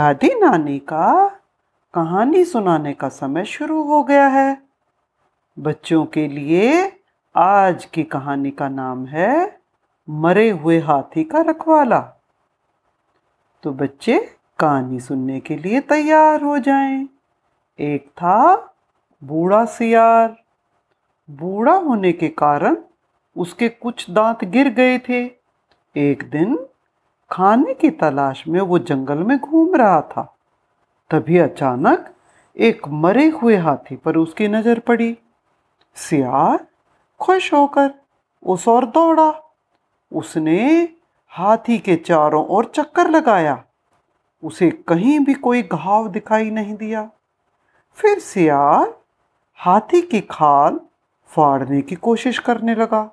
दादी नानी का कहानी सुनाने का समय शुरू हो गया है। बच्चों के लिए आज की कहानी का नाम है मरे हुए हाथी का रखवाला। तो बच्चे, कहानी सुनने के लिए तैयार हो जाएँ। एक था बूढ़ा सियार। बूढ़ा होने के कारण उसके कुछ दांत गिर गए थे। एक दिन खाने की तलाश में वो जंगल में घूम रहा था। तभी अचानक एक मरे हुए हाथी पर उसकी नज़र पड़ी। सियार, खुश होकर उस ओर दौड़ा। उसने हाथी के चारों ओर चक्कर लगाया। उसे कहीं भी कोई घाव दिखाई नहीं दिया। फिर सियार हाथी की खाल फाड़ने की कोशिश करने लगा।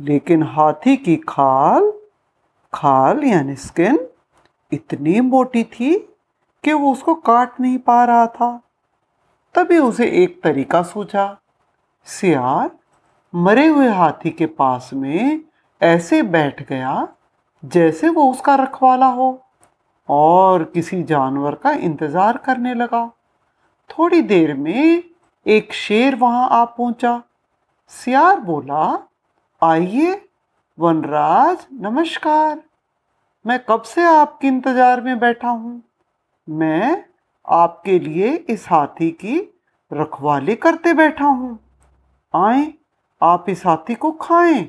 लेकिन हाथी की खाल खाल यानी स्किन इतनी मोटी थी कि वो उसको काट नहीं पा रहा था। तभी उसे एक तरीका सूझा। सियार मरे हुए हाथी के पास में ऐसे बैठ गया जैसे वो उसका रखवाला हो और किसी जानवर का इंतज़ार करने लगा। थोड़ी देर में एक शेर वहाँ आ पहुँचा। सियार बोला, आइए वनराज, नमस्कार। मैं कब से आपके इंतज़ार में बैठा हूँ? मैं आपके लिए इस हाथी की रखवाली करते बैठा हूँ। आए, आप इस हाथी को खाएँ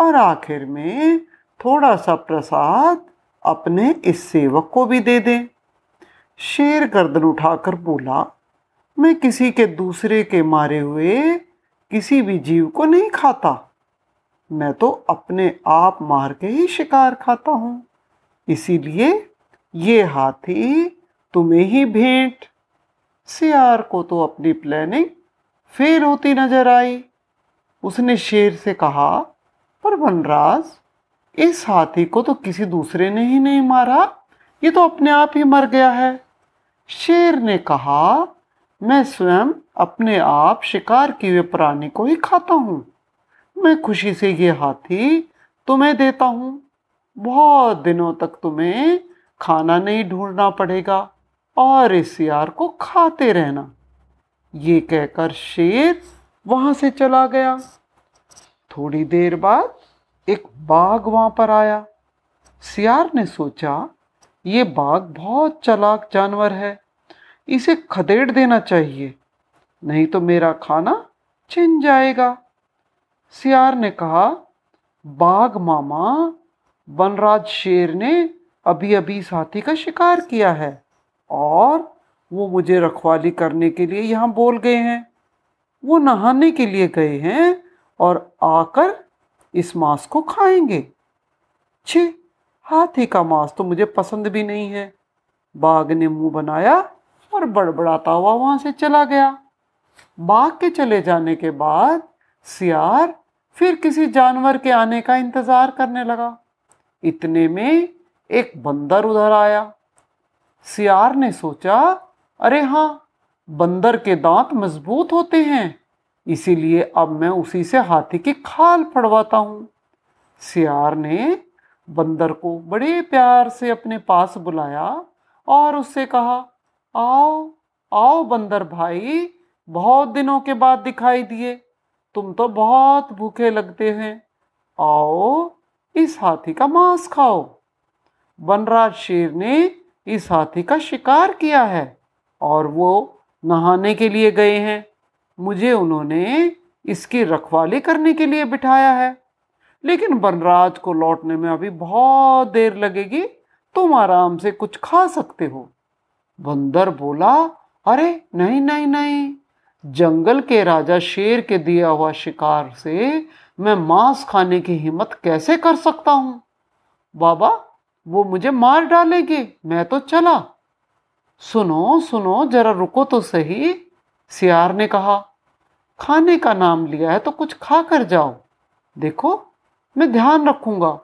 और आखिर में थोड़ा सा प्रसाद अपने इस सेवक को भी दे दें। शेर गर्दन उठाकर बोला, मैं किसी के दूसरे के मारे हुए किसी भी जीव को नहीं खाता। मैं तो अपने आप मार के ही शिकार खाता हूँ। इसीलिए ये हाथी तुम्हें ही भेंट। सियार को तो अपनी प्लानिंग फेल होती नज़र आई। उसने शेर से कहा, पर वनराज, इस हाथी को तो किसी दूसरे ने ही नहीं मारा। ये तो अपने आप ही मर गया है। शेर ने कहा, मैं स्वयं अपने आप शिकार किए प्राणी को ही खाता हूँ। मैं खुशी से ये हाथी तुम्हें देता हूँ। बहुत दिनों तक तुम्हें खाना नहीं ढूंढना पड़ेगा और इस यार को खाते रहना। ये कहकर शेर वहाँ से चला गया। थोड़ी देर बाद एक बाघ वहाँ पर आया। सियार ने सोचा, ये बाघ बहुत चलाक जानवर है, इसे खदेड़ देना चाहिए, नहीं तो मेरा खाना छिन जाएगा। सियार ने कहा, बाघ मामा, वनराज शेर ने अभी अभी साथी का शिकार किया है और वो मुझे रखवाली करने के लिए यहाँ बोल गए हैं। वो नहाने के लिए गए हैं और आकर इस मांस को खाएँगे। छे, हाथी का मांस तो मुझे पसंद भी नहीं है। बाघ ने मुँह बनाया और बड़बड़ाता हुआ वहाँ से चला गया। बाघ के चले जाने के बाद सियार फिर किसी जानवर के आने का इंतज़ार करने लगा। इतने में एक बंदर उधर आया। सियार ने सोचा, अरे हाँ बंदर के दांत मज़बूत होते हैं, इसीलिए अब मैं उसी से हाथी की खाल पड़वाता हूँ। सियार ने बंदर को बड़े प्यार से अपने पास बुलाया और उससे कहा, आओ आओ बंदर भाई, बहुत दिनों के बाद दिखाई दिए। तुम तो बहुत भूखे लगते हैं। आओ, इस हाथी का मांस खाओ। वनराज शेर ने इस हाथी का शिकार किया है और वो नहाने के लिए गए हैं। मुझे उन्होंने इसकी रखवाली करने के लिए बिठाया है। लेकिन वनराज को लौटने में अभी बहुत देर लगेगी। तुम आराम से कुछ खा सकते हो। बंदर बोला, अरे, नहीं नहीं नहीं। जंगल के राजा शेर के दिया हुआ शिकार से मैं मांस खाने की हिम्मत कैसे कर सकता हूँ? बाबा, वो मुझे मार डालेंगे, मैं तो चला। सुनो सुनो, जरा रुको तो सही, सियार ने कहा। खाने का नाम लिया है तो कुछ खा कर जाओ। देखो, मैं ध्यान रखूँगा।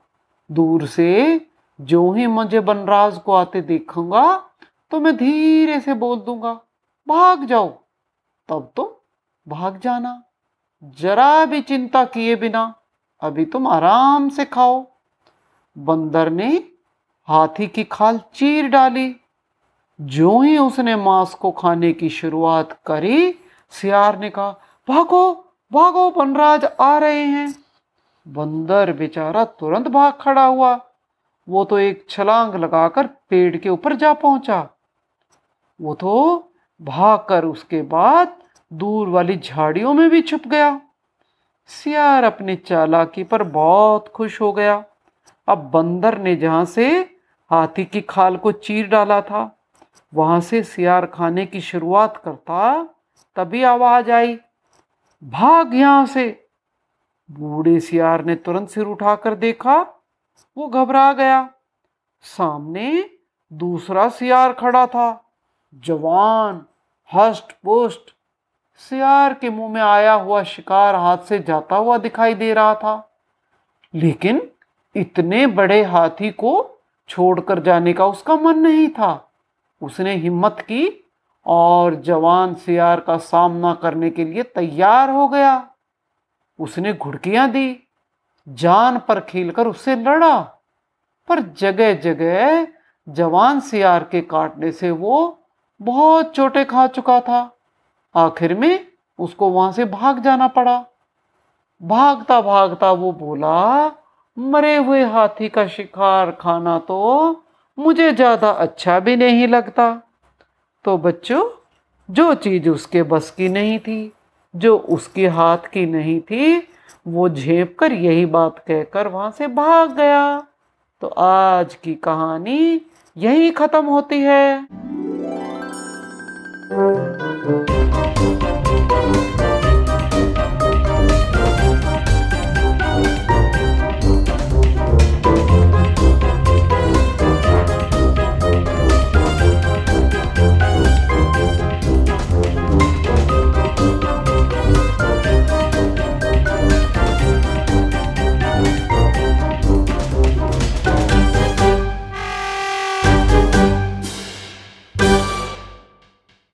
दूर से जो ही मुझे बनराज को आते देखूँगा तो मैं धीरे से बोल दूँगा, भाग जाओ। तब तो भाग जाना। जरा भी चिंता किए बिना अभी तुम आराम से खाओ। बंदर ने हाथी की खाल चीर डाली। जो ही उसने मांस को खाने की शुरुआत करी, सियार ने कहा, भागो भागो बनराज आ रहे हैं। बंदर बेचारा तुरंत भाग खड़ा हुआ। वो तो एक छलांग लगाकर पेड़ के ऊपर जा पहुँचा। वो तो भागकर उसके बाद दूर वाली झाड़ियों में भी छुप गया। सियार अपनी चालाकी पर बहुत खुश हो गया। अब बंदर ने जहाँ से हाथी की खाल को चीर डाला था, वहाँ से सियार खाने की शुरुआत करता तभी आवाज़ आई, भाग यहाँ से। बूढ़े सियार ने तुरंत सिर उठाकर देखा, वो घबरा गया। सामने दूसरा सियार खड़ा था। जवान हस्ट पुष्ट, सियार के मुँह में आया हुआ शिकार हाथ से जाता हुआ दिखाई दे रहा था। लेकिन इतने बड़े हाथी को छोड़कर जाने का उसका मन नहीं था। उसने हिम्मत की और जवान सियार का सामना करने के लिए तैयार हो गया। उसने घुड़कियाँ दी, जान पर खेलकर उससे लड़ा, पर जगह जगह जवान सियार के काटने से वो बहुत चोटे खा चुका था। आखिर में उसको वहाँ से भाग जाना पड़ा। भागता भागता वो बोला, मरे हुए हाथी का शिकार खाना तो मुझे ज़्यादा अच्छा भी नहीं लगता। तो बच्चों, जो चीज़ उसके बस की नहीं थी, जो उसके हाथ की नहीं थी, वो झेप कर यही बात कहकर वहाँ से भाग गया। तो आज की कहानी यही खत्म होती है। Música